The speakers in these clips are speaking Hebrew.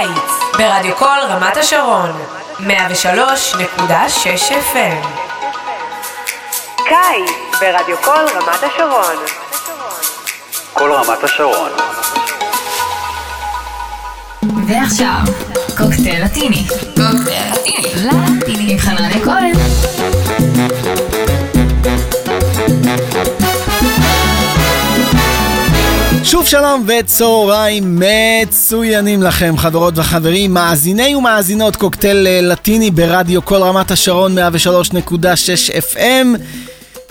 קיץ ברדיו קול רמת השרון 103.6 FM קיץ ברדיו קול רמת השרון קול רמת השרון ועכשיו, קוקטייל לטיני. קוקטייל לטיני. לטיני. עם חנניה שוב שלום וצהריים מצוינים לכם חברות וחברים, מאזיני ומאזינות קוקטייל אה, לטיני ברדיו כל רמת השרון 103.6 FM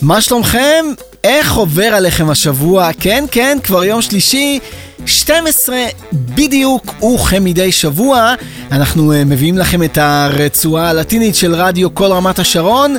מה שלומכם? איך עובר עליכם השבוע? כן, כן, כבר יום שלישי, 12 בדיוק, וכמדי שבוע אנחנו אה, מביאים לכם את הרצועה הלטינית של רדיו כל רמת השרון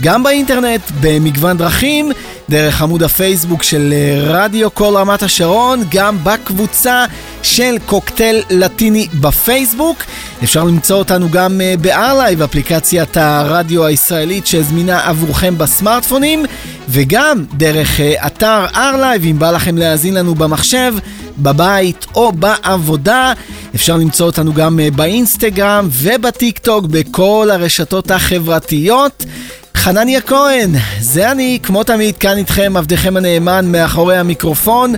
גם באינטרנט, במגוון דרכים, דרך עמוד הפייסבוק של אה, רדיו כל רמת השרון, גם בקבוצה של קוקטייל לטיני בפייסבוק. אפשר למצוא אותנו גם אה, ב-R-Live, אפליקציית הרדיו הישראלית שזמינה עבורכם בסמארטפונים, וגם דרך אה, אתר R-Live, אם בא לכם להאזין לנו במחשב, בבית או בעבודה. אפשר למצוא אותנו גם באינסטגרם ובטיק טוק, בכל הרשתות החברתיות. חנניה כהן, זה אני, כמו תמיד, כאן איתכם, עבדכם הנאמן, מאחורי המיקרופון.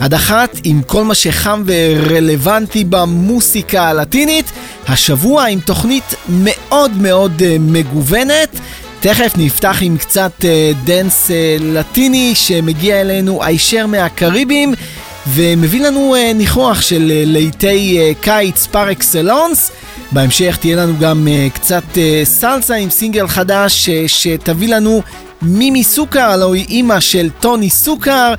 עד אחת עם כל מה שחם ורלוונטי במוסיקה הלטינית. השבוע עם תוכנית מאוד מאוד uh, מגוונת. תכף נפתח עם קצת uh, dance uh, לטיני שמגיע אלינו הישר מהקריבים ומביא לנו ניחוח של להיטי קיץ par excellence. בהמשך תהיה לנו גם uh, קצת uh, סלסה עם סינגל חדש uh, שתביא לנו מימי סוכר, הלוא היא אימא של טוני סוכר.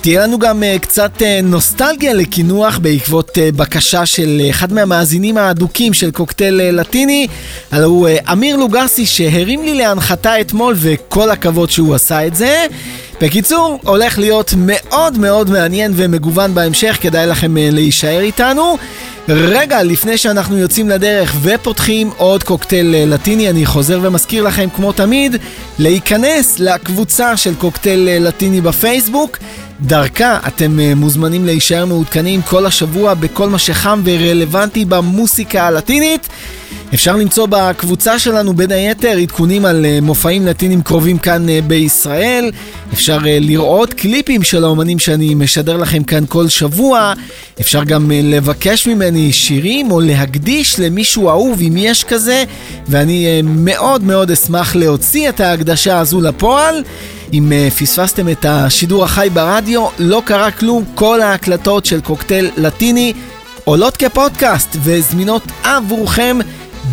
תהיה לנו גם uh, קצת uh, נוסטלגיה לקינוח בעקבות uh, בקשה של uh, אחד מהמאזינים האדוקים של קוקטייל uh, לטיני, הלוא הוא uh, אמיר לוגסי שהרים לי להנחתה אתמול וכל הכבוד שהוא עשה את זה. בקיצור, הולך להיות מאוד מאוד מעניין ומגוון בהמשך, כדאי לכם uh, להישאר איתנו. רגע, לפני שאנחנו יוצאים לדרך ופותחים עוד קוקטייל אה, לטיני, אני חוזר ומזכיר לכם, כמו תמיד, להיכנס לקבוצה של קוקטייל אה, לטיני בפייסבוק. דרכה אתם אה, מוזמנים להישאר מעודכנים כל השבוע בכל מה שחם ורלוונטי במוסיקה הלטינית. אפשר למצוא בקבוצה שלנו בין היתר עדכונים על uh, מופעים לטינים קרובים כאן uh, בישראל. אפשר uh, לראות קליפים של האומנים שאני משדר לכם כאן כל שבוע. אפשר גם לבקש ממני שירים או להקדיש למישהו אהוב אם יש כזה, ואני מאוד מאוד אשמח להוציא את ההקדשה הזו לפועל. אם פספסתם את השידור החי ברדיו, לא קרה כלום, כל ההקלטות של קוקטייל לטיני עולות כפודקאסט וזמינות עבורכם.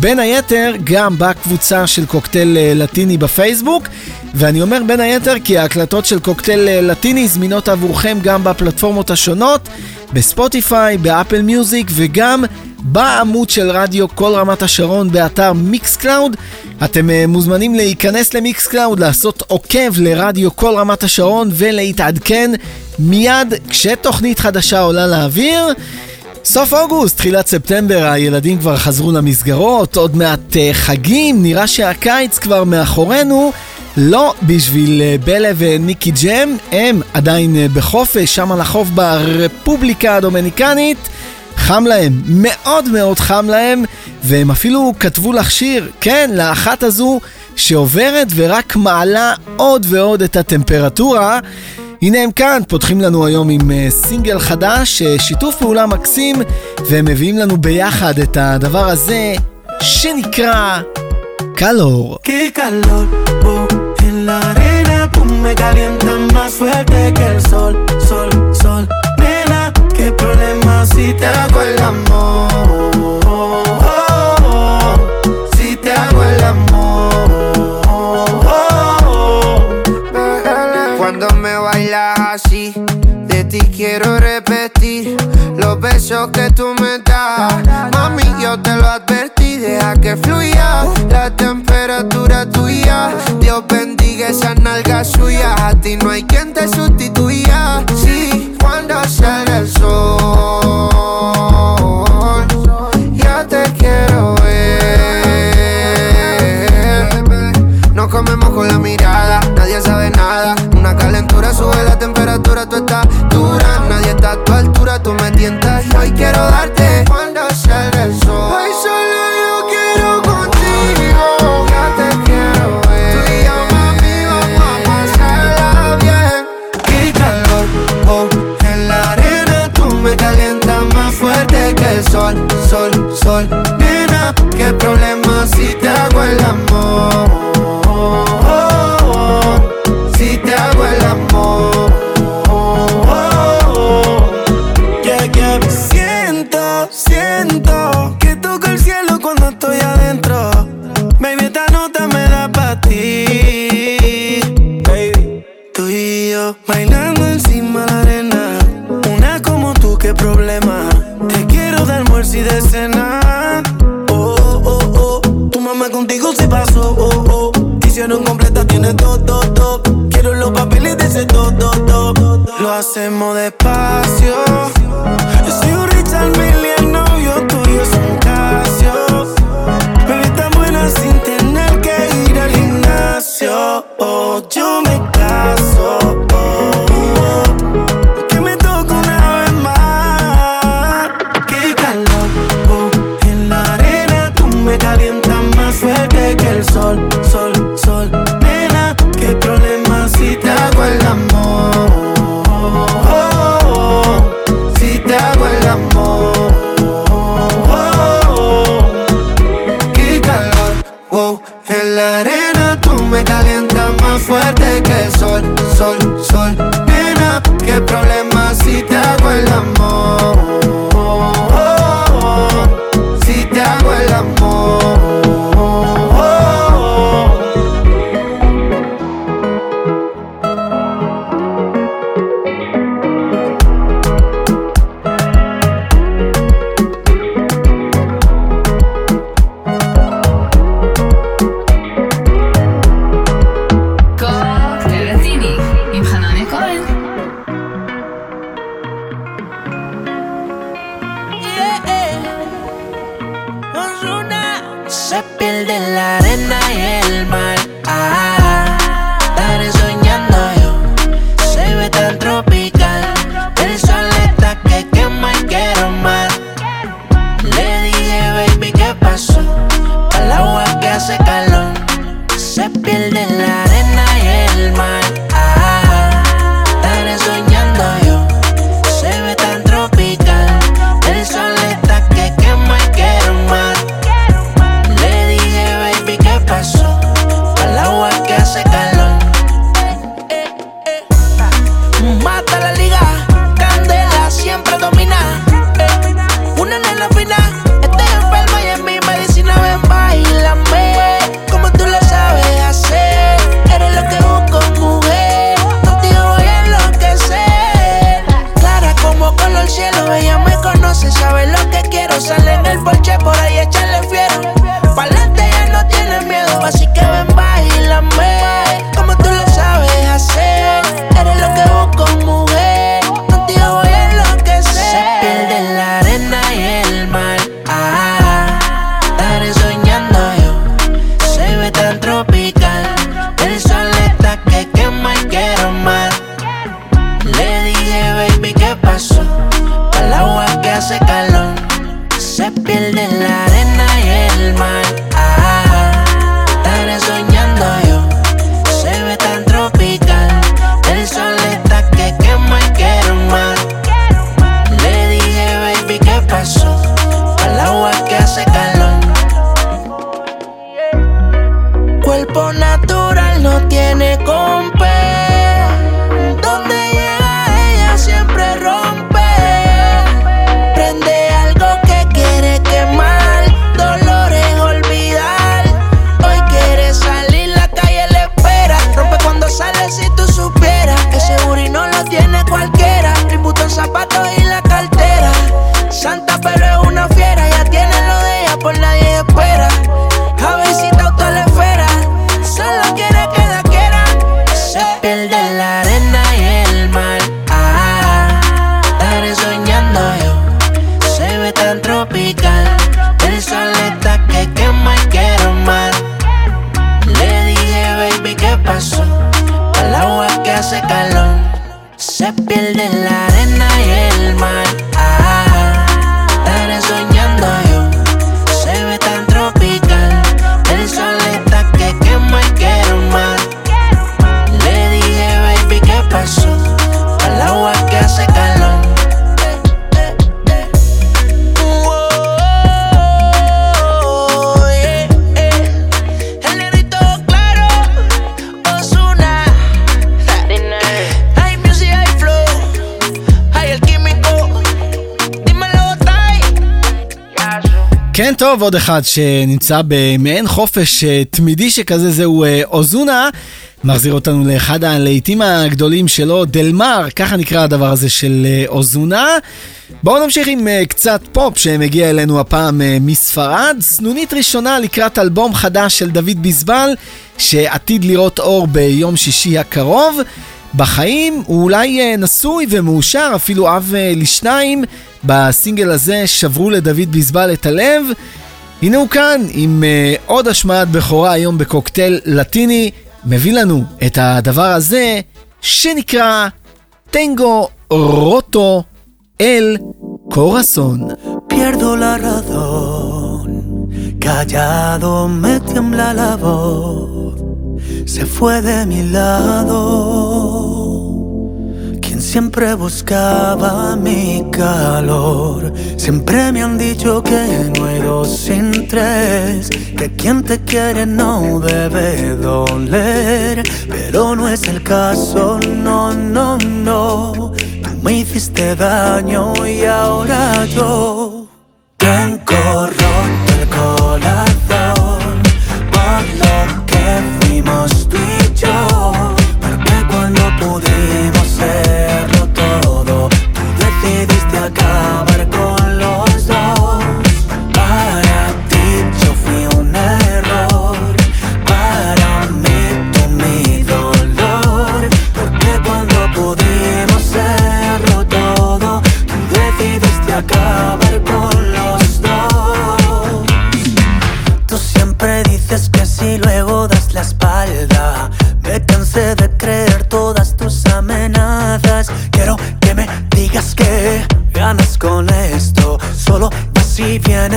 בין היתר גם בקבוצה של קוקטייל אה, לטיני בפייסבוק ואני אומר בין היתר כי ההקלטות של קוקטייל אה, לטיני זמינות עבורכם גם בפלטפורמות השונות בספוטיפיי, באפל מיוזיק וגם בעמוד של רדיו קול רמת השרון באתר מיקס קלאוד אתם uh, מוזמנים להיכנס למיקס קלאוד, לעשות עוקב לרדיו קול רמת השרון ולהתעדכן מיד כשתוכנית חדשה עולה לאוויר סוף אוגוסט, תחילת ספטמבר, הילדים כבר חזרו למסגרות, עוד מעט uh, חגים, נראה שהקיץ כבר מאחורינו. לא בשביל uh, בלה וניקי ג'ם, הם עדיין uh, בחופש, שם על החוף ברפובליקה הדומיניקנית. חם להם, מאוד מאוד חם להם, והם אפילו כתבו לך שיר, כן, לאחת הזו שעוברת ורק מעלה עוד ועוד את הטמפרטורה. הנה הם כאן, פותחים לנו היום עם uh, סינגל חדש, uh, שיתוף פעולה מקסים, והם מביאים לנו ביחד את הדבר הזה שנקרא קלור. Si te hago el amor quiero repetir los besos que tú me das. Mami, yo te lo advertí, deja que fluya la temperatura tuya. Dios bendiga esa nalga suya. A ti no hay quien te sustituya. Sí, cuando sale el sol, ya te quiero ver. No comemos con la mirada, nadie sabe nada. Una calentura sube la temperatura, tú amor טוב, עוד אחד שנמצא במעין חופש אה, תמידי שכזה, זהו אה, אוזונה. מחזיר אותנו לאחד הלהיטים הגדולים שלו, דלמר, ככה נקרא הדבר הזה של אה, אוזונה. בואו נמשיך עם קצת פופ שמגיע אלינו הפעם מספרד. סנונית ראשונה לקראת אלבום חדש של דוד ביזבל, שעתיד לראות אור ביום שישי הקרוב. בחיים הוא אולי נשוי ומאושר, אפילו אב לשניים. בסינגל הזה שברו לדוד ביזבל את הלב. הנה הוא כאן עם uh, עוד השמעת בכורה היום בקוקטייל לטיני, מביא לנו את הדבר הזה שנקרא טנגו רוטו אל קורסון. Se fue de mi lado. Siempre buscaba mi calor. Siempre me han dicho que no hay dos sin tres, que quien te quiere no debe doler. Pero no es el caso, no, no, no. Tú me hiciste daño y ahora yo tengo roto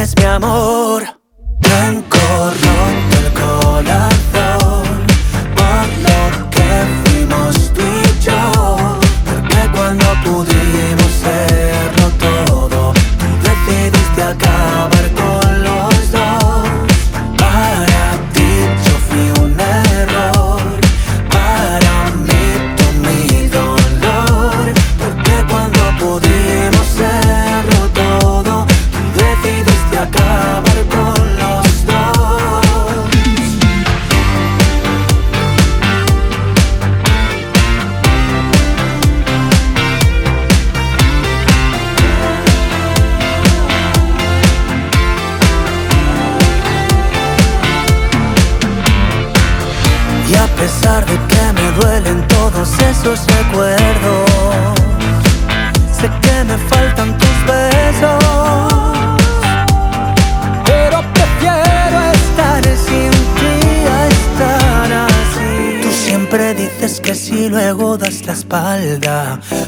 es mi amor.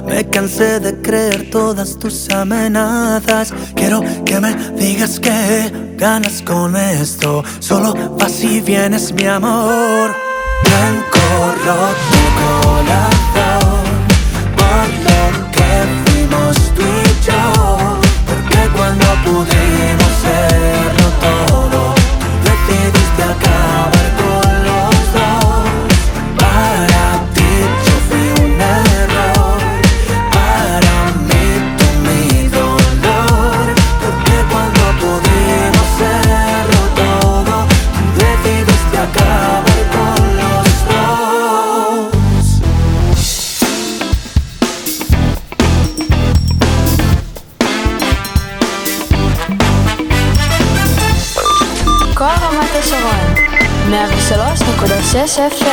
Me cansé de creer todas tus amenazas. Quiero que me digas que ganas con esto, solo vas y vienes mi amor. Blanco roto corazón Joseph.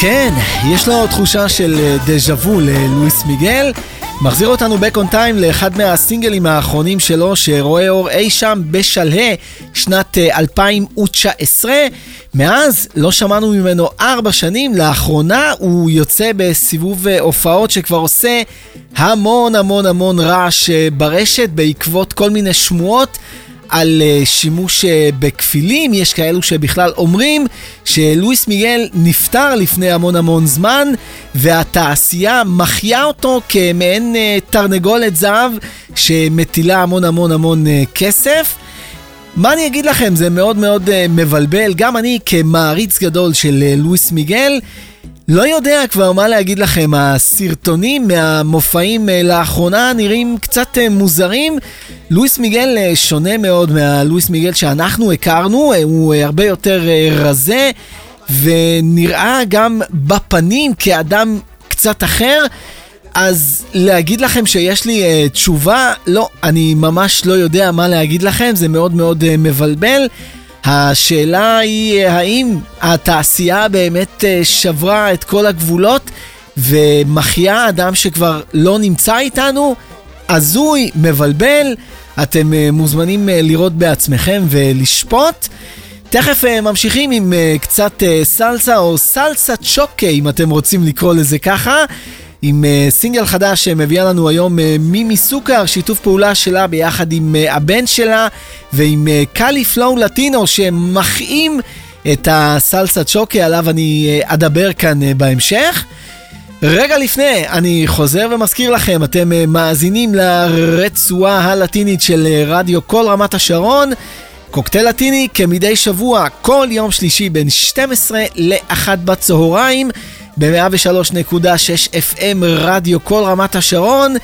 כן, יש לו תחושה של אה, דז'ה וו ללואיס מיגל. מחזיר אותנו back on time לאחד מהסינגלים האחרונים שלו שרואה אור אי שם בשלהי שנת אה, 2019. מאז לא שמענו ממנו ארבע שנים, לאחרונה הוא יוצא בסיבוב אה, הופעות שכבר עושה המון המון המון רעש אה, ברשת בעקבות כל מיני שמועות. על uh, שימוש uh, בכפילים, יש כאלו שבכלל אומרים שלואיס מיגל נפטר לפני המון המון זמן והתעשייה מחיה אותו כמעין uh, תרנגולת זהב שמטילה המון המון המון כסף. מה אני אגיד לכם, זה מאוד מאוד מבלבל, גם אני כמעריץ גדול של לואיס מיגל לא יודע כבר מה להגיד לכם, הסרטונים מהמופעים אה, לאחרונה נראים קצת אה, מוזרים. לואיס מיגל אה, שונה מאוד מהלואיס מיגל שאנחנו הכרנו, הוא הרבה יותר רזה ונראה גם בפנים כאדם קצת אחר. אז להגיד לכם שיש לי uh, תשובה? לא, אני ממש לא יודע מה להגיד לכם, זה מאוד מאוד uh, מבלבל. השאלה היא uh, האם התעשייה באמת uh, שברה את כל הגבולות ומחיה אדם שכבר לא נמצא איתנו? הזוי, מבלבל, אתם uh, מוזמנים לראות בעצמכם ולשפוט. תכף ממשיכים עם קצת סלסה או סלסה צ'וקה אם אתם רוצים לקרוא לזה ככה. עם uh, סינגל חדש שמביאה לנו היום uh, מימי סוכר, שיתוף פעולה שלה ביחד עם uh, הבן שלה ועם קאלי פלואו לטינו שמחאים את הסלסה צ'וקה עליו אני אדבר כאן בהמשך. רגע לפני, אני חוזר ומזכיר לכם, אתם מאזינים לרצועה הלטינית של רדיו כל רמת השרון. קוקטייל לטיני כמדי שבוע, כל יום שלישי בין 12 ל-1 בצהריים. ב-103.6 FM רדיו כל רמת השרון.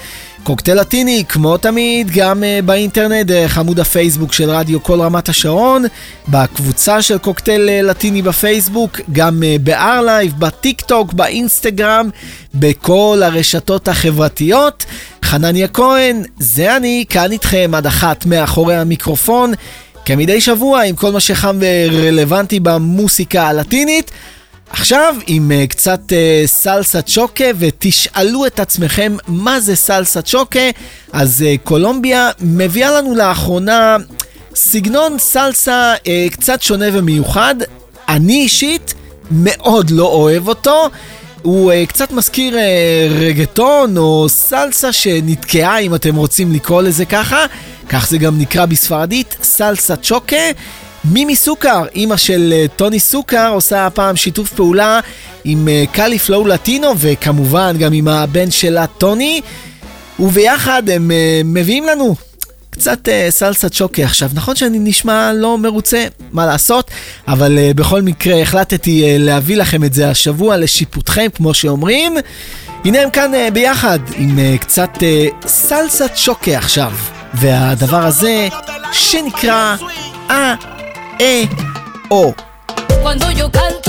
קוקטייל לטיני, כמו תמיד, גם uh, באינטרנט, דרך עמוד הפייסבוק של רדיו כל רמת השרון, בקבוצה של קוקטייל uh, לטיני בפייסבוק, גם uh, ב-R-Live, בטיק טוק, באינסטגרם, בכל הרשתות החברתיות. חנניה כהן, זה אני, כאן איתכם עד אחת מאחורי המיקרופון, כמדי שבוע עם כל מה שחם ורלוונטי במוסיקה הלטינית. עכשיו עם uh, קצת uh, סלסה צ'וקה ותשאלו את עצמכם מה זה סלסה צ'וקה אז uh, קולומביה מביאה לנו לאחרונה סגנון סלסה uh, קצת שונה ומיוחד. אני אישית מאוד לא אוהב אותו. הוא uh, קצת מזכיר uh, רגטון או סלסה שנתקעה אם אתם רוצים לקרוא לזה ככה. כך זה גם נקרא בספרדית סלסה צ'וקה מימי סוכר, אימא של טוני סוכר, עושה הפעם שיתוף פעולה עם קאלי פלואו לטינו, וכמובן גם עם הבן שלה טוני, וביחד הם מביאים לנו קצת סלסה צ'וקי עכשיו. נכון שאני נשמע לא מרוצה, מה לעשות, אבל בכל מקרה החלטתי להביא לכם את זה השבוע לשיפוטכם, כמו שאומרים. הנה הם כאן ביחד עם קצת סלסה צ'וקי עכשיו. והדבר הזה, שנקרא... אה... E O. Cuando yo canto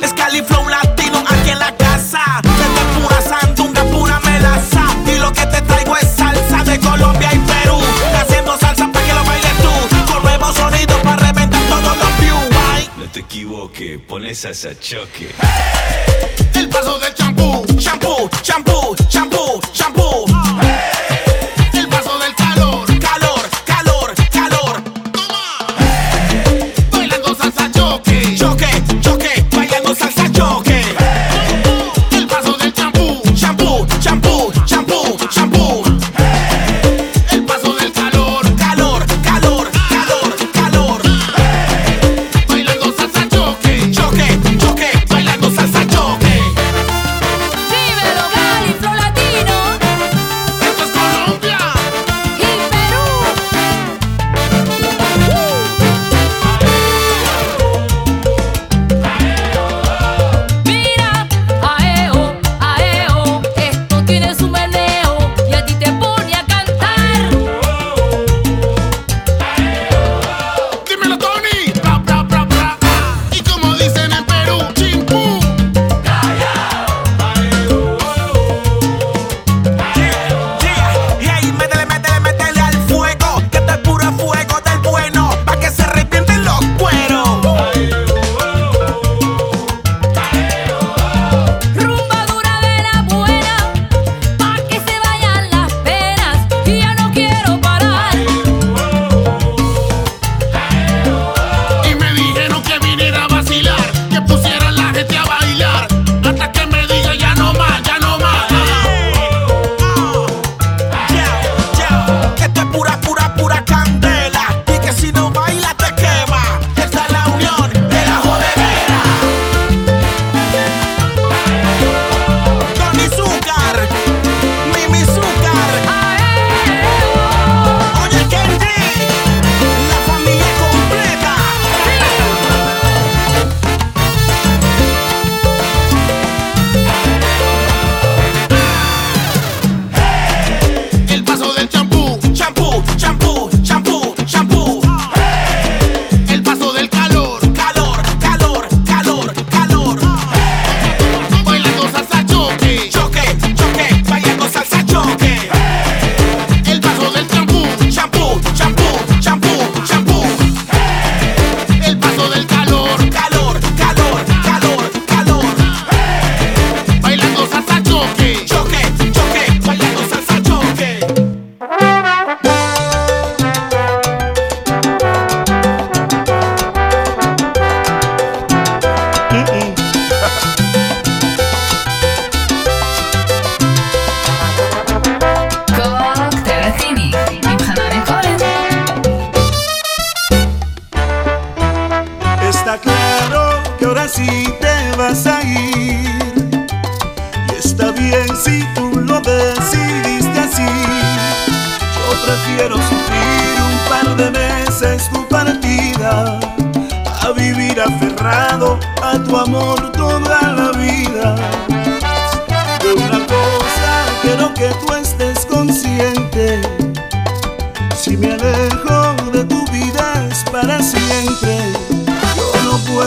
Es Cali Flow Latino aquí en la casa. Desde pura sandunga, pura melaza. Y lo que te traigo es salsa de Colombia y Perú. Haciendo salsa para que lo bailes tú. Con nuevos sonidos para reventar todos los views. No te equivoques, pon salsa choque. Hey, el paso del champú, champú, champú, champú, champú. Hey.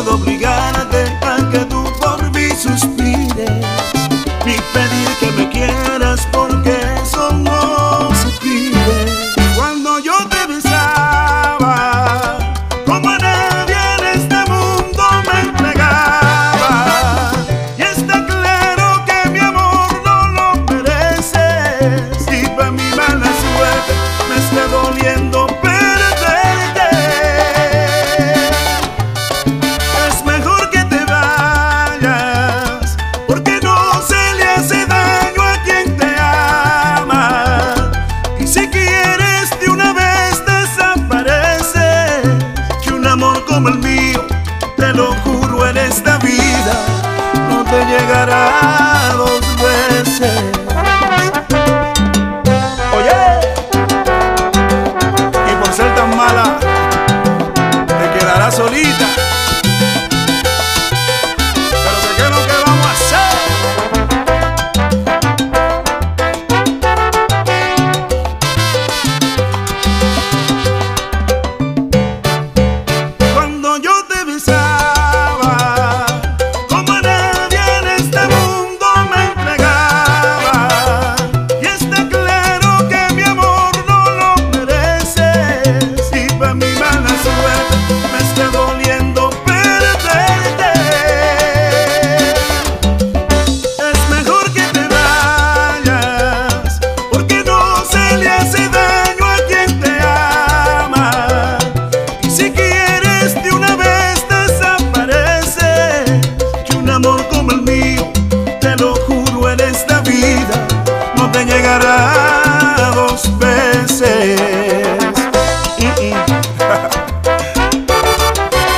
Puedo obligarte a llegará dos veces. Mm, mm.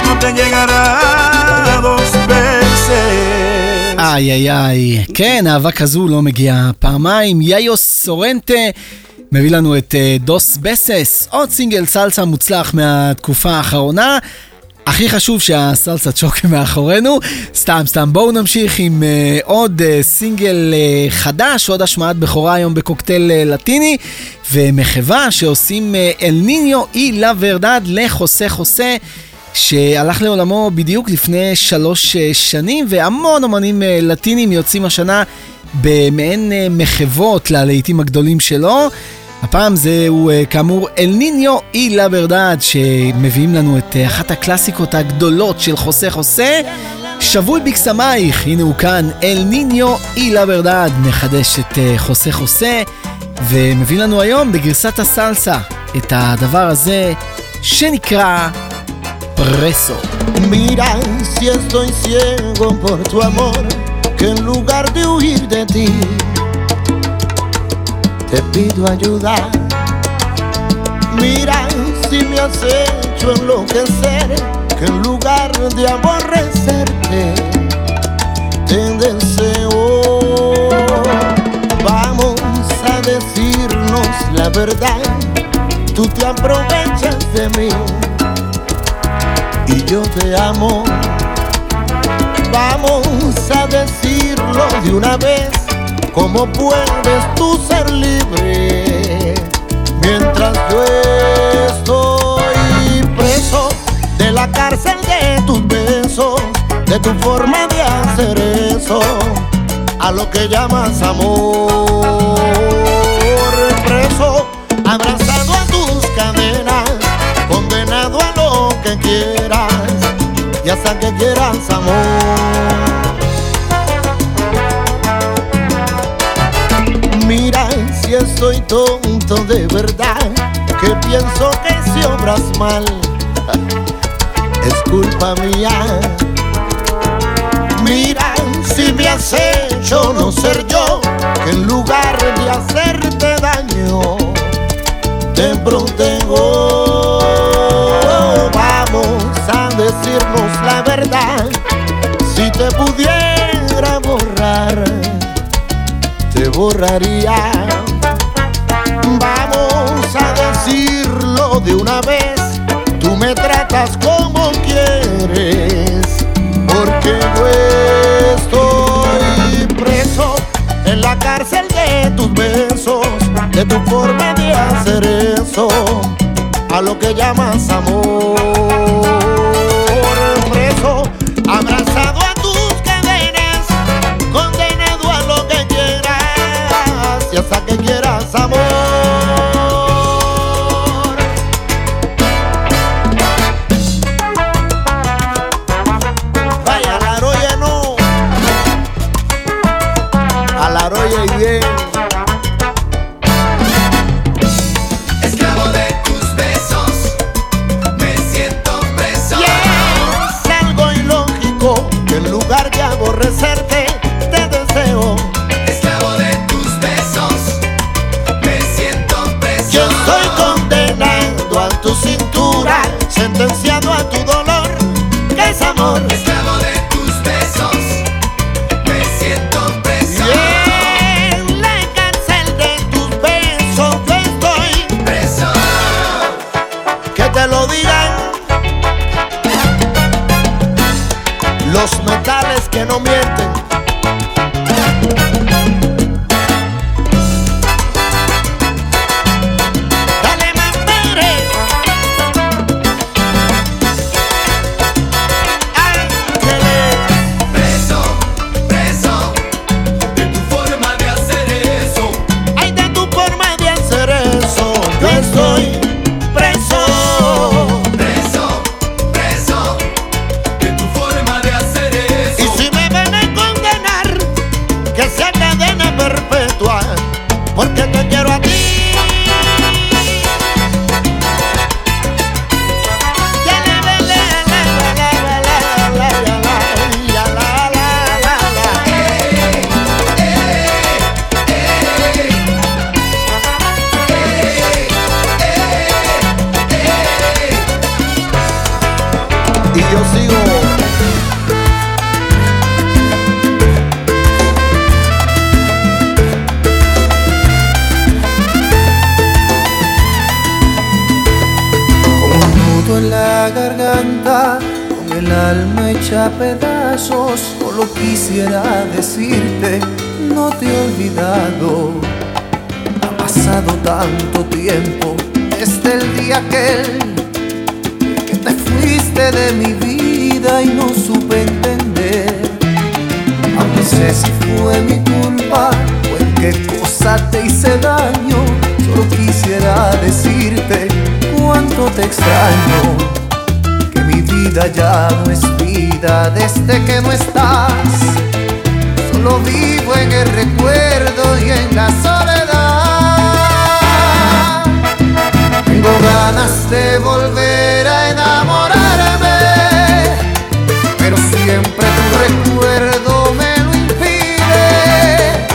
No te llegará dos veces. איי איי איי, כן, אהבה כזו לא מגיעה פעמיים. יאיוס סורנטה מביא לנו את דוס בסס, עוד סינגל סלסה מוצלח מהתקופה האחרונה. הכי חשוב שהסלסה צ'וקה מאחורינו. סתם, סתם, בואו נמשיך עם uh, עוד uh, סינגל uh, חדש, עוד השמעת בכורה היום בקוקטייל uh, לטיני, ומחווה שעושים uh, אל ניניו אי לה ורדד לחוסה חוסה. שהלך לעולמו בדיוק לפני שלוש אה, שנים, והמון אמנים אה, לטינים יוצאים השנה במעין אה, מחוות ללהיטים הגדולים שלו. הפעם זהו אה, כאמור אל ניניו אי לה ברדד, שמביאים לנו את אה, אחת הקלאסיקות הגדולות של חוסה חוסה. שבוי בקסמייך, הנה הוא כאן, אל ניניו אי לה ברדד, מחדש את אה, חוסה חוסה, ומביא לנו היום בגרסת הסלסה את הדבר הזה שנקרא preso. Mira si estoy ciego por tu amor, que en lugar de huir de ti, te pido ayuda. Mira si me has hecho enloquecer, que en lugar de aborrecerte, te deseo. Vamos a decirnos la verdad, tú te aprovechas de mí y yo te amo. Vamos a decirlo de una vez, ¿cómo puedes tú ser libre? Mientras yo estoy preso de la cárcel de tus besos, de tu forma de hacer eso, a lo que llamas amor. Preso, abrazado a tus cadenas, condenado a lo que quieras y hasta que quieras amor. Estoy tonto de verdad, que pienso que si obras mal es culpa mía. Mira si me has hecho no ser yo, que en lugar de hacerte daño, te protejo. Vamos a decirnos la verdad, si te pudiera borrar borraría. De una vez, tú me tratas como quieres, porque yo estoy preso en la cárcel de tus besos, de tu forma de hacer eso, a lo que llamas amor. Aquel que te fuiste de mi vida y no supe entender. Aunque sé si fue mi culpa o en qué cosa te hice daño, solo quisiera decirte cuánto te extraño. Que mi vida ya no es vida desde que no estás. Solo vivo en el recuerdo y en la soledad. Ganas de volver a enamorarme, pero siempre tu recuerdo me lo impide.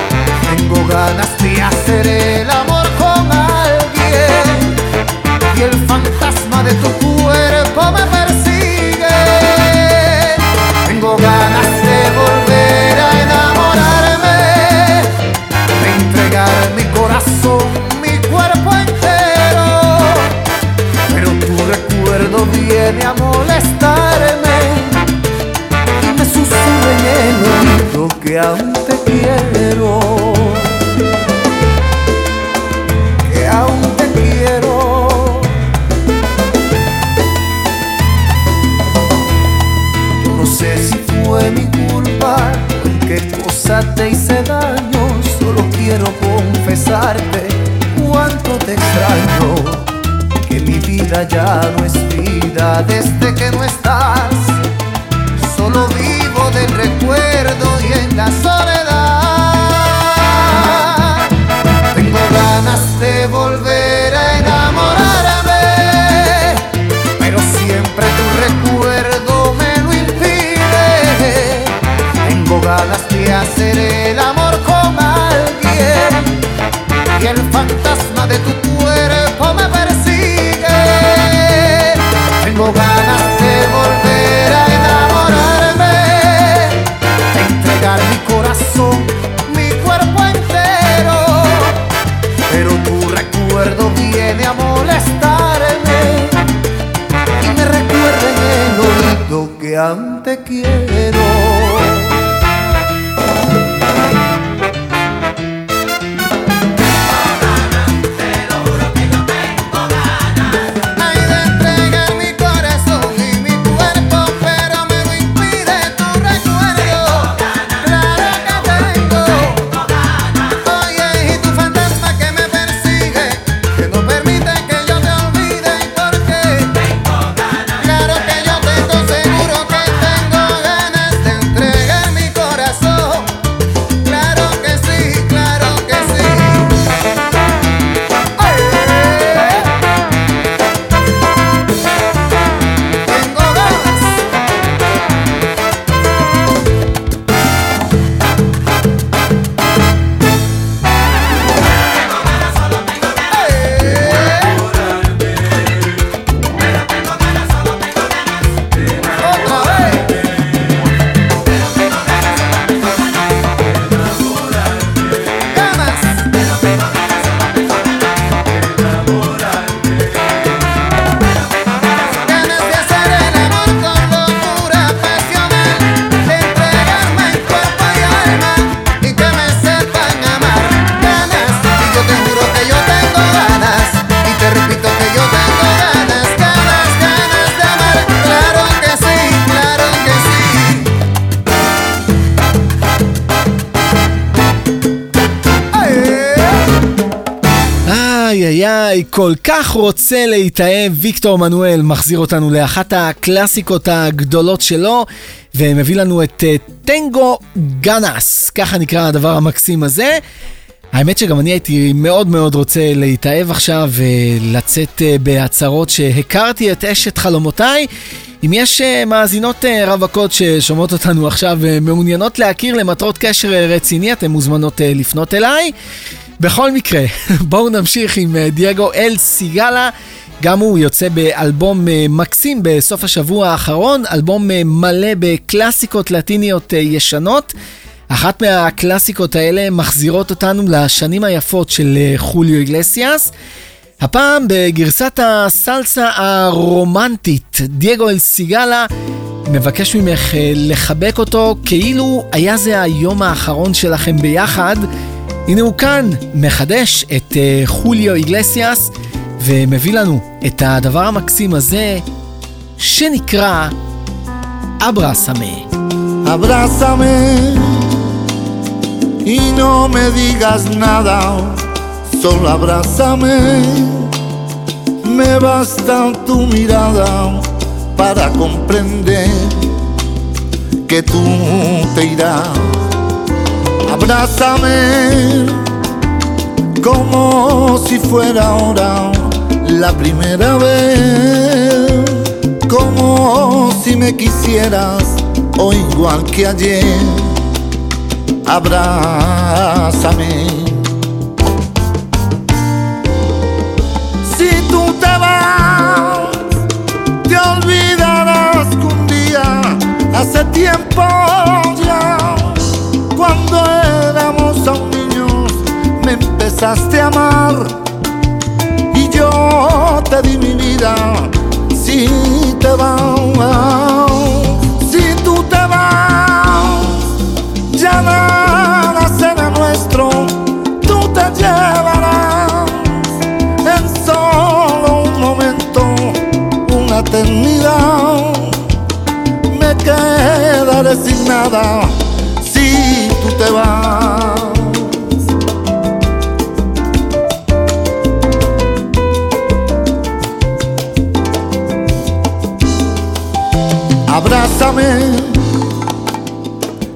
Tengo ganas de hacer el amor con alguien y el fantasma de tu cuerpo me persigue. Viene a molestarme me susurra en el oído que aún te quiero. Que aún te quiero. Yo no sé si fue mi culpa o en qué cosa te hice daño. Solo quiero confesarte cuánto te extraño. Que mi vida ya no es vida desde que no estás. Solo vivo del recuerdo y en la soledad. Tengo ganas de volver כל כך רוצה להתאהב, ויקטור מנואל מחזיר אותנו לאחת הקלאסיקות הגדולות שלו, ומביא לנו את uh, טנגו גנס, ככה נקרא הדבר המקסים הזה. האמת שגם אני הייתי מאוד מאוד רוצה להתאהב עכשיו ולצאת uh, בהצהרות שהכרתי את אשת חלומותיי. אם יש מאזינות רווקות ששומעות אותנו עכשיו ומעוניינות להכיר למטרות קשר רציני, אתן מוזמנות לפנות אליי. בכל מקרה, בואו נמשיך עם אה, דייגו אל סיגלה. גם הוא יוצא באלבום אה, מקסים בסוף השבוע האחרון, אלבום אה, מלא בקלאסיקות לטיניות ישנות. אחת מהקלאסיקות האלה מחזירות אותנו לשנים היפות של חוליו איגלסיאס. הפעם בגרסת הסלסה הרומנטית, דייגו אל סיגלה מבקש ממך לחבק אותו כאילו היה זה היום האחרון שלכם ביחד. הנה הוא כאן, מחדש את uh, חוליו איגלסיאס, ומביא לנו את הדבר המקסים הזה, שנקרא y no me digas nada, solo abrázame. Me basta tu mirada para comprender que tú te irás Abrázame como si fuera ahora la primera vez, como si me quisieras o igual que ayer. Abrázame. Si tú te vas, te olvidarás que un día hace tiempo empezaste a amar. Y yo te di mi vida si te vas, si tú te vas, ya nada será nuestro, tú te llevarás en solo un momento, una eternidad, me quedaré sin nada si tú te vas.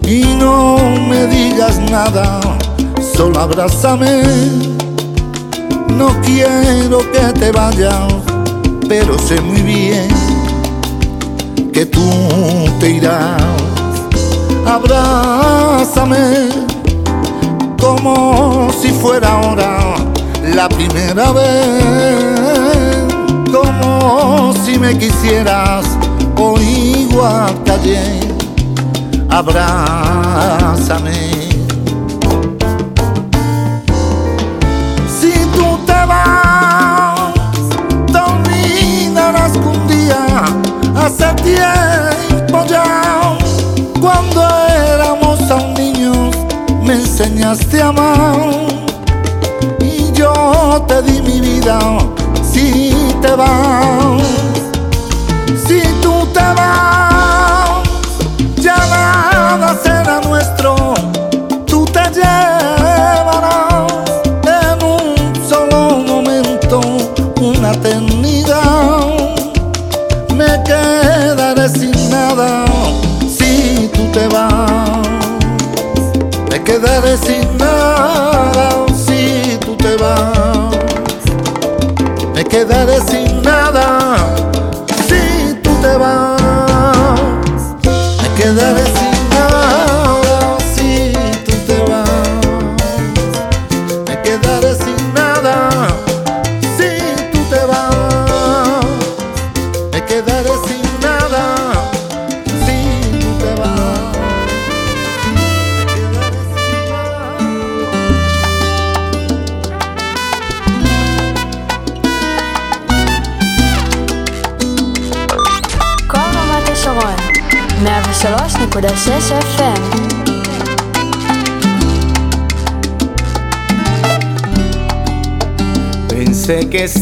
Y no me digas nada, solo abrázame. No quiero que te vayas, pero sé muy bien que tú te irás. Abrázame como si fuera ahora la primera vez, como si me quisieras campo Iguacayé, abrázame. Si tú te vas, te olvidarás que un día hace tiempo ya, cuando éramos aún niños, me enseñaste a amar.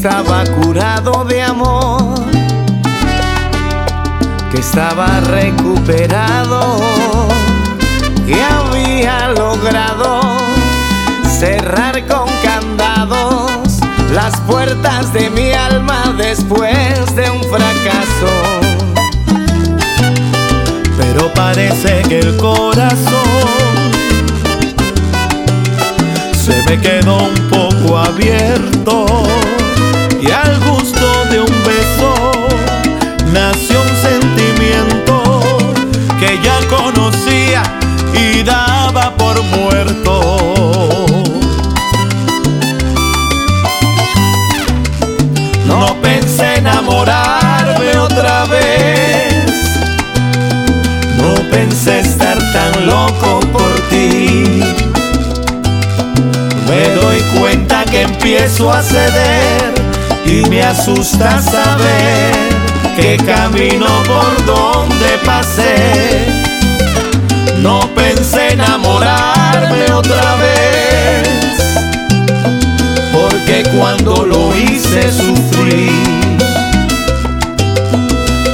Estaba curado de amor, que estaba recuperado, que había logrado cerrar con candados las puertas de mi alma después de un fracaso. Pero parece que el corazón se me quedó un poco abierto y al gusto de un beso nació un sentimiento que ya conocía y daba por muerto. No pensé enamorarme otra vez. No pensé estar tan loco por ti. Me doy cuenta que empiezo a ceder y me asusta saber que camino por donde pasé. No pensé enamorarme otra vez, porque cuando lo hice sufrí.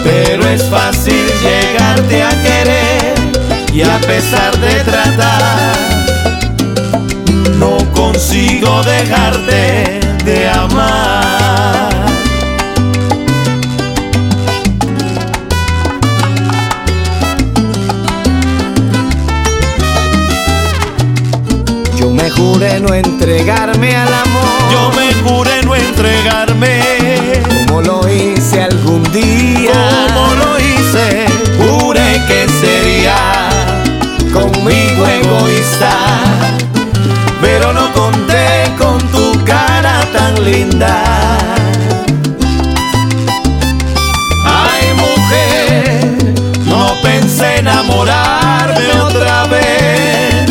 Pero es fácil llegarte a querer y a pesar de tratar, no consigo dejarte de amar. Yo me juré no entregarme al amor. Yo me juré no entregarme como lo hice algún día. como lo hice. Juré que sería conmigo egoísta, linda. Ay mujer, no pensé enamorarme otra vez.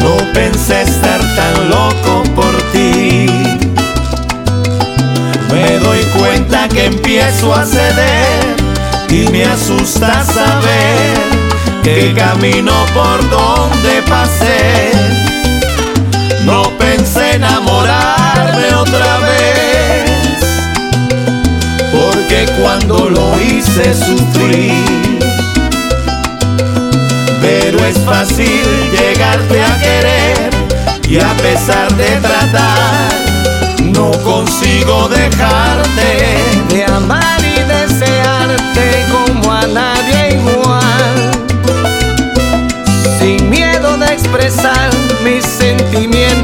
No pensé estar tan loco por ti. Me doy cuenta que empiezo a ceder y me asusta saber que camino por donde pasé. Cuando lo hice sufrí. Pero es fácil llegarte a querer y a pesar de tratar, no consigo dejarte de amar y desearte como a nadie igual. Sin miedo de expresar mis sentimientos,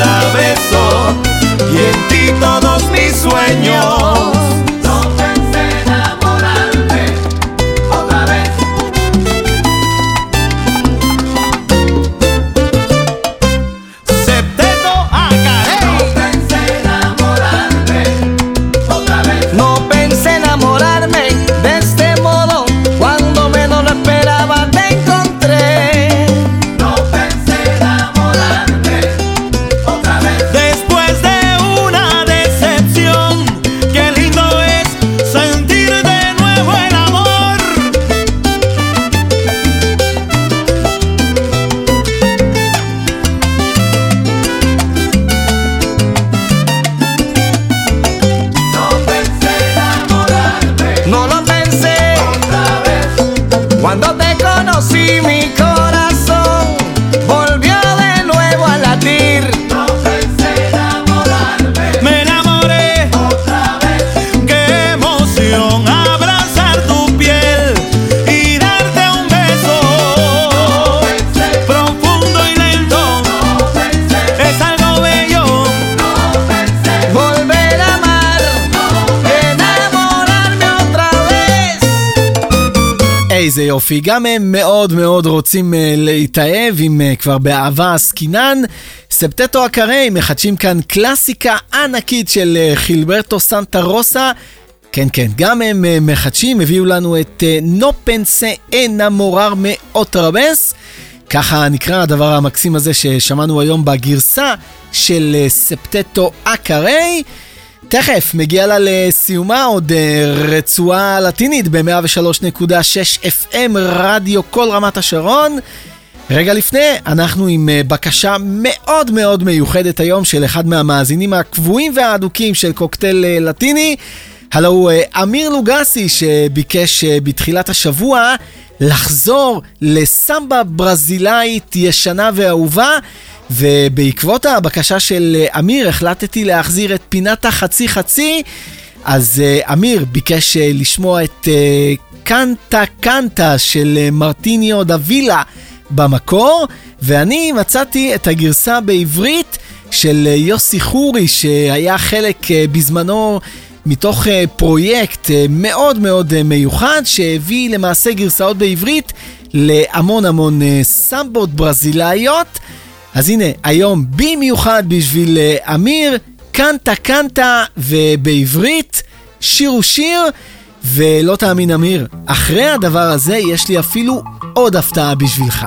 cada beso y en ti todos mis sueños. איזה יופי, גם הם מאוד מאוד רוצים אה, להתאהב, אם אה, כבר באהבה עסקינן. ספטטו הקרי מחדשים כאן קלאסיקה ענקית של אה, חילברטו סנטה רוסה. כן, כן, גם הם מחדשים, הביאו לנו את נו פנסה אינה מורר מאוטרבס. ככה נקרא הדבר המקסים הזה ששמענו היום בגרסה של ספטטו אקרי. תכף מגיע לה לסיומה עוד אה, רצועה לטינית ב-103.6 FM רדיו כל רמת השרון. רגע לפני, אנחנו עם אה, בקשה מאוד מאוד מיוחדת היום של אחד מהמאזינים הקבועים והאדוקים של קוקטייל אה, לטיני. הלו הוא אמיר לוגסי שביקש בתחילת השבוע לחזור לסמבה ברזילאית ישנה ואהובה ובעקבות הבקשה של אה, אמיר החלטתי להחזיר את פינת החצי חצי, אז אה, אמיר ביקש אה, לשמוע את קנטה קנטה של מרטיניו דווילה במקור, ואני מצאתי את הגרסה בעברית של יוסי חורי שהיה חלק בזמנו מתוך פרויקט מאוד מאוד מיוחד שהביא למעשה גרסאות בעברית להמון המון סמבות ברזילאיות. אז הנה, היום במיוחד בשביל uh, אמיר, קנטה קנטה, ובעברית, שיר הוא שיר, ולא תאמין אמיר, אחרי הדבר הזה יש לי אפילו עוד הפתעה בשבילך.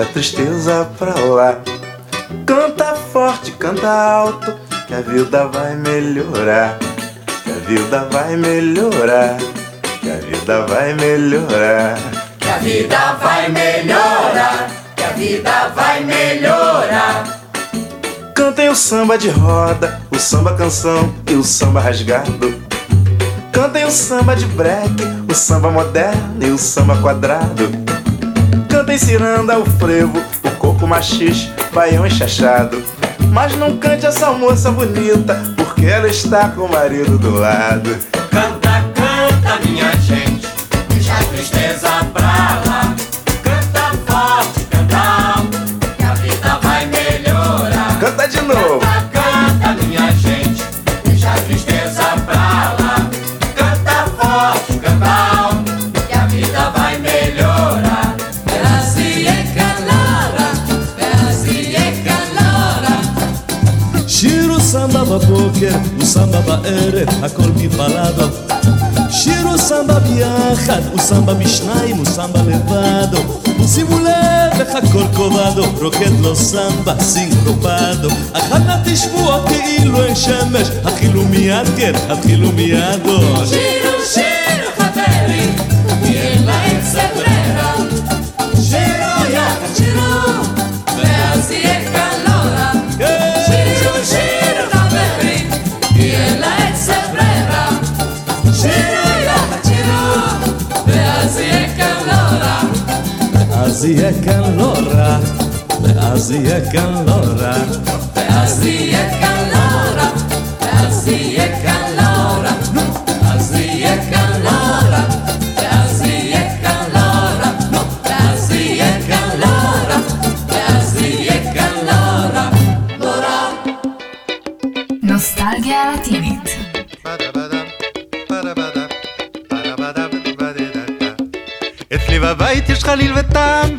A tristeza pra lá. Canta forte, canta alto, que a vida vai melhorar. Que a vida vai melhorar, que a vida vai melhorar. Que a vida vai melhorar, que a vida vai melhorar. Cantem o samba de roda, o samba canção e o samba rasgado. Cantem o samba de break, o samba moderno e o samba quadrado. Cantem ciranda, o frevo, o coco machixe, baião enxachado. Mas não cante essa moça bonita, porque ela está com o marido do lado. בבוקר, הוא סמבה בערב, הכל מבלדו. שיר הוא סמבה ביחד, הוא סמבה בשניים, הוא סמבה לבדו. שימו לב איך הכל קובדו, רוקד לו סמבה, סינקופדו. אחר נא כאילו אין שמש, התחילו מיד כן, התחילו מיד עוד. שירו, שירו חברים, אין להם סבררה. שירו יחד שירו, ואז יהיה אז יהיה כאן לא רע, ואז יהיה כאן לא רע. ואז יהיה ואז. אז יהיה קלורה, ואז יהיה. ואז ואז. נוסטלגיה לטינית. אצלי בבית יש חליל וטמבה,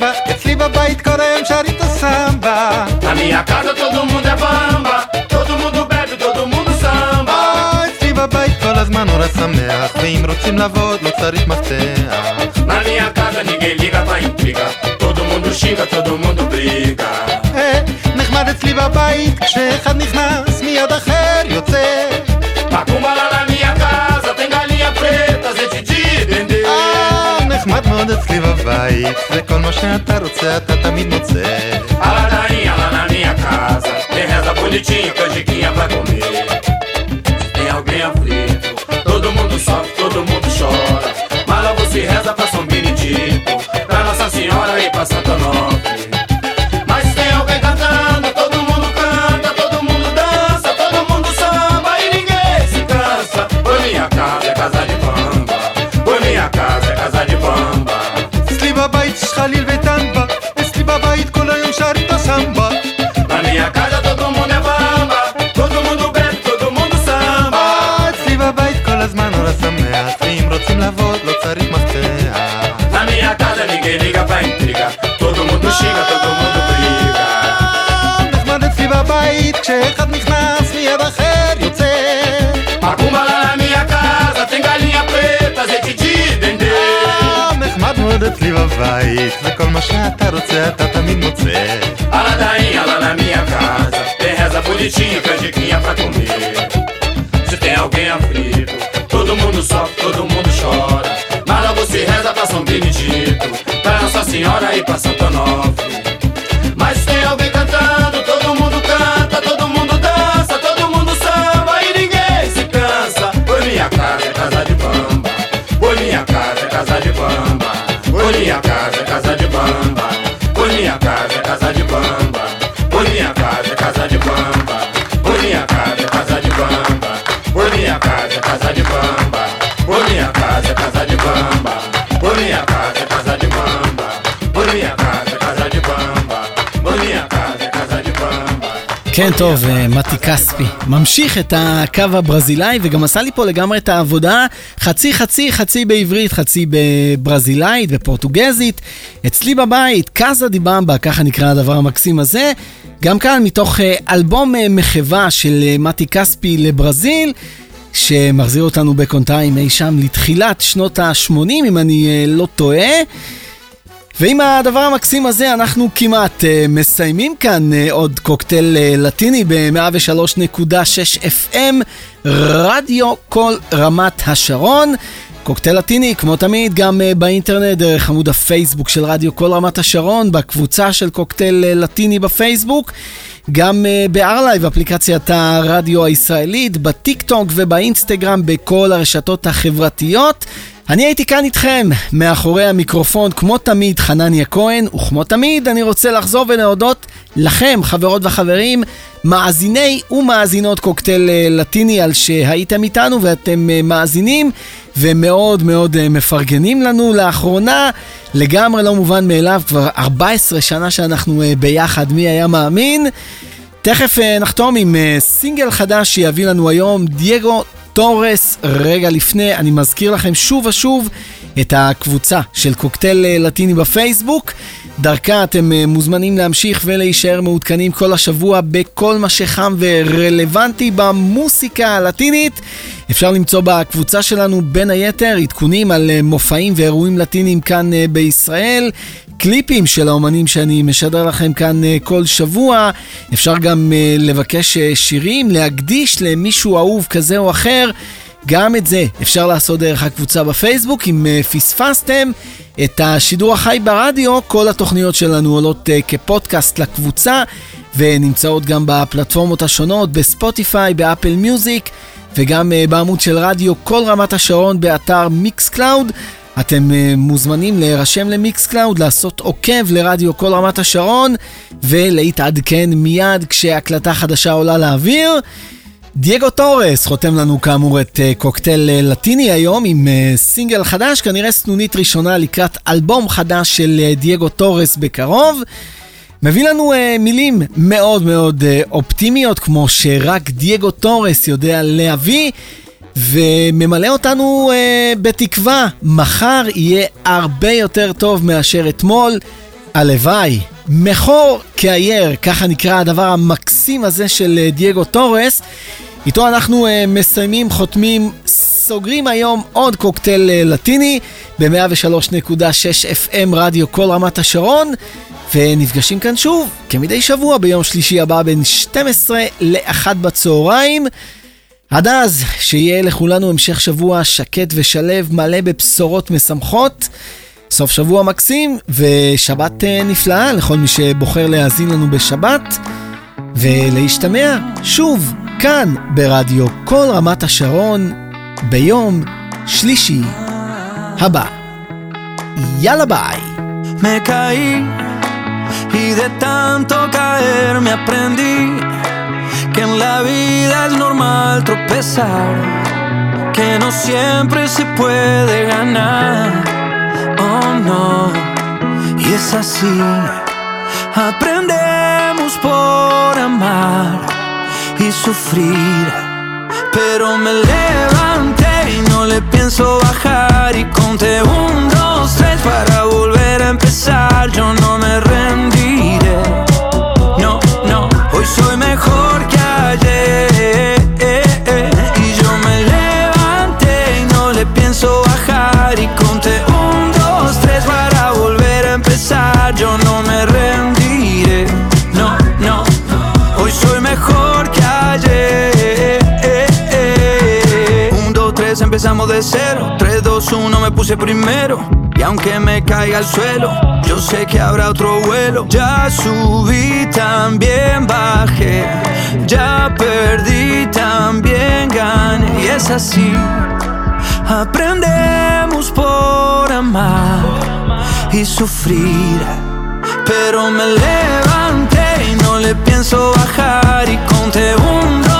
רוצים לעבוד לא צריך מפתח. Na minha casa ninguém liga pra intriga, todo mundo xinga, todo mundo briga. אה, נחמד אצלי בבית, כשאחד נכנס מיד אחר יוצא. Macumba lá na minha casa, tem galinha preta, gente de dendê. אה, נחמד מאוד אצלי בבית, וכל מה שאתה רוצה אתה תמיד מוצא. A ladainha lá na minha casa, tem reza bonitinha, canjiquinha pra comer. כשאחד נכנס מיד אחר יוצא. מקומלה מיקה, גלי הפרט, אז זה צ'יצ'י דנדל. נחמד מאוד אצלי בבית, וכל מה שאתה רוצה אתה תמיד מוצא. כן, טוב, אה, מתי כספי. ממשיך את הקו הברזילאי, וגם עשה לי פה לגמרי את העבודה חצי חצי, חצי בעברית, חצי בברזילאית, בפורטוגזית. אצלי בבית, קאזה די במבה, ככה נקרא הדבר המקסים הזה. גם כאן מתוך אה, אלבום אה, מחווה של מתי כספי לברזיל. שמחזיר אותנו בקונטיים אי שם לתחילת שנות ה-80, אם אני לא טועה. ועם הדבר המקסים הזה אנחנו כמעט uh, מסיימים כאן uh, עוד קוקטייל uh, לטיני ב-103.6 FM, רדיו קול רמת השרון. קוקטייל לטיני, כמו תמיד, גם uh, באינטרנט, דרך עמוד הפייסבוק של רדיו קול רמת השרון, בקבוצה של קוקטייל uh, לטיני בפייסבוק. גם uh, בארלייב, אפליקציית הרדיו הישראלית, בטיק טוק ובאינסטגרם, בכל הרשתות החברתיות. אני הייתי כאן איתכם, מאחורי המיקרופון, כמו תמיד, חנניה כהן, וכמו תמיד, אני רוצה לחזור ולהודות לכם, חברות וחברים, מאזיני ומאזינות קוקטייל אה, לטיני, על שהייתם איתנו ואתם אה, מאזינים ומאוד מאוד אה, מפרגנים לנו לאחרונה. לגמרי לא מובן מאליו, כבר 14 שנה שאנחנו ביחד, מי היה מאמין? תכף נחתום עם סינגל חדש שיביא לנו היום דייגו תורס. רגע לפני, אני מזכיר לכם שוב ושוב את הקבוצה של קוקטייל לטיני בפייסבוק. דרכה אתם מוזמנים להמשיך ולהישאר מעודכנים כל השבוע בכל מה שחם ורלוונטי במוסיקה הלטינית. אפשר למצוא בקבוצה שלנו בין היתר עדכונים על מופעים ואירועים לטינים כאן בישראל, קליפים של האומנים שאני משדר לכם כאן כל שבוע. אפשר גם לבקש שירים, להקדיש למישהו אהוב כזה או אחר. גם את זה אפשר לעשות דרך הקבוצה בפייסבוק. אם פספסתם את השידור החי ברדיו, כל התוכניות שלנו עולות כפודקאסט לקבוצה ונמצאות גם בפלטפורמות השונות, בספוטיפיי, באפל מיוזיק וגם בעמוד של רדיו קול רמת השרון באתר מיקס קלאוד. אתם מוזמנים להירשם למיקס קלאוד, לעשות עוקב לרדיו קול רמת השרון ולהתעדכן מיד כשהקלטה חדשה עולה לאוויר. דייגו טורס חותם לנו כאמור את קוקטייל לטיני היום עם סינגל חדש, כנראה סנונית ראשונה לקראת אלבום חדש של דייגו טורס בקרוב. מביא לנו uh, מילים מאוד מאוד uh, אופטימיות, כמו שרק דייגו טורס יודע להביא, וממלא אותנו uh, בתקווה, מחר יהיה הרבה יותר טוב מאשר אתמול. הלוואי. Mejor que ayer, ככה נקרא הדבר המקסים הזה של uh, דייגו טורס. איתו אנחנו uh, מסיימים, חותמים, סוגרים היום עוד קוקטייל uh, לטיני ב-103.6 FM רדיו כל רמת השרון. ונפגשים כאן שוב, כמדי שבוע, ביום שלישי הבא בין 12 ל-1 בצהריים. עד אז, שיהיה לכולנו המשך שבוע שקט ושלב, מלא בבשורות משמחות. סוף שבוע מקסים, ושבת נפלאה לכל מי שבוחר להאזין לנו בשבת. ולהשתמע שוב, כאן, ברדיו כל רמת השרון, ביום שלישי הבא. יאללה ביי. Y de tanto caer me aprendí que en la vida es normal tropezar, que no siempre se puede ganar. Oh no, y es así. Aprendemos por amar y sufrir, pero me levanté y no le pienso bajar y conté un, dos, tres para volver a empezar. Yo no me rendiré. No, no, hoy soy mejor empezamos de cero. 3, 2, 1, me puse primero. Y aunque me caiga al suelo, yo sé que habrá otro vuelo. Ya subí, también bajé. Ya perdí, también gané. Y es así. Aprendemos por amar y sufrir. Pero me levanté y no le pienso bajar. Y conté un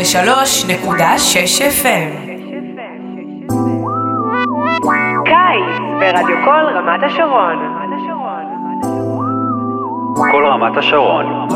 103.6 FM. קיץ ברדיו קול רמת השרון. קול רמת השרון.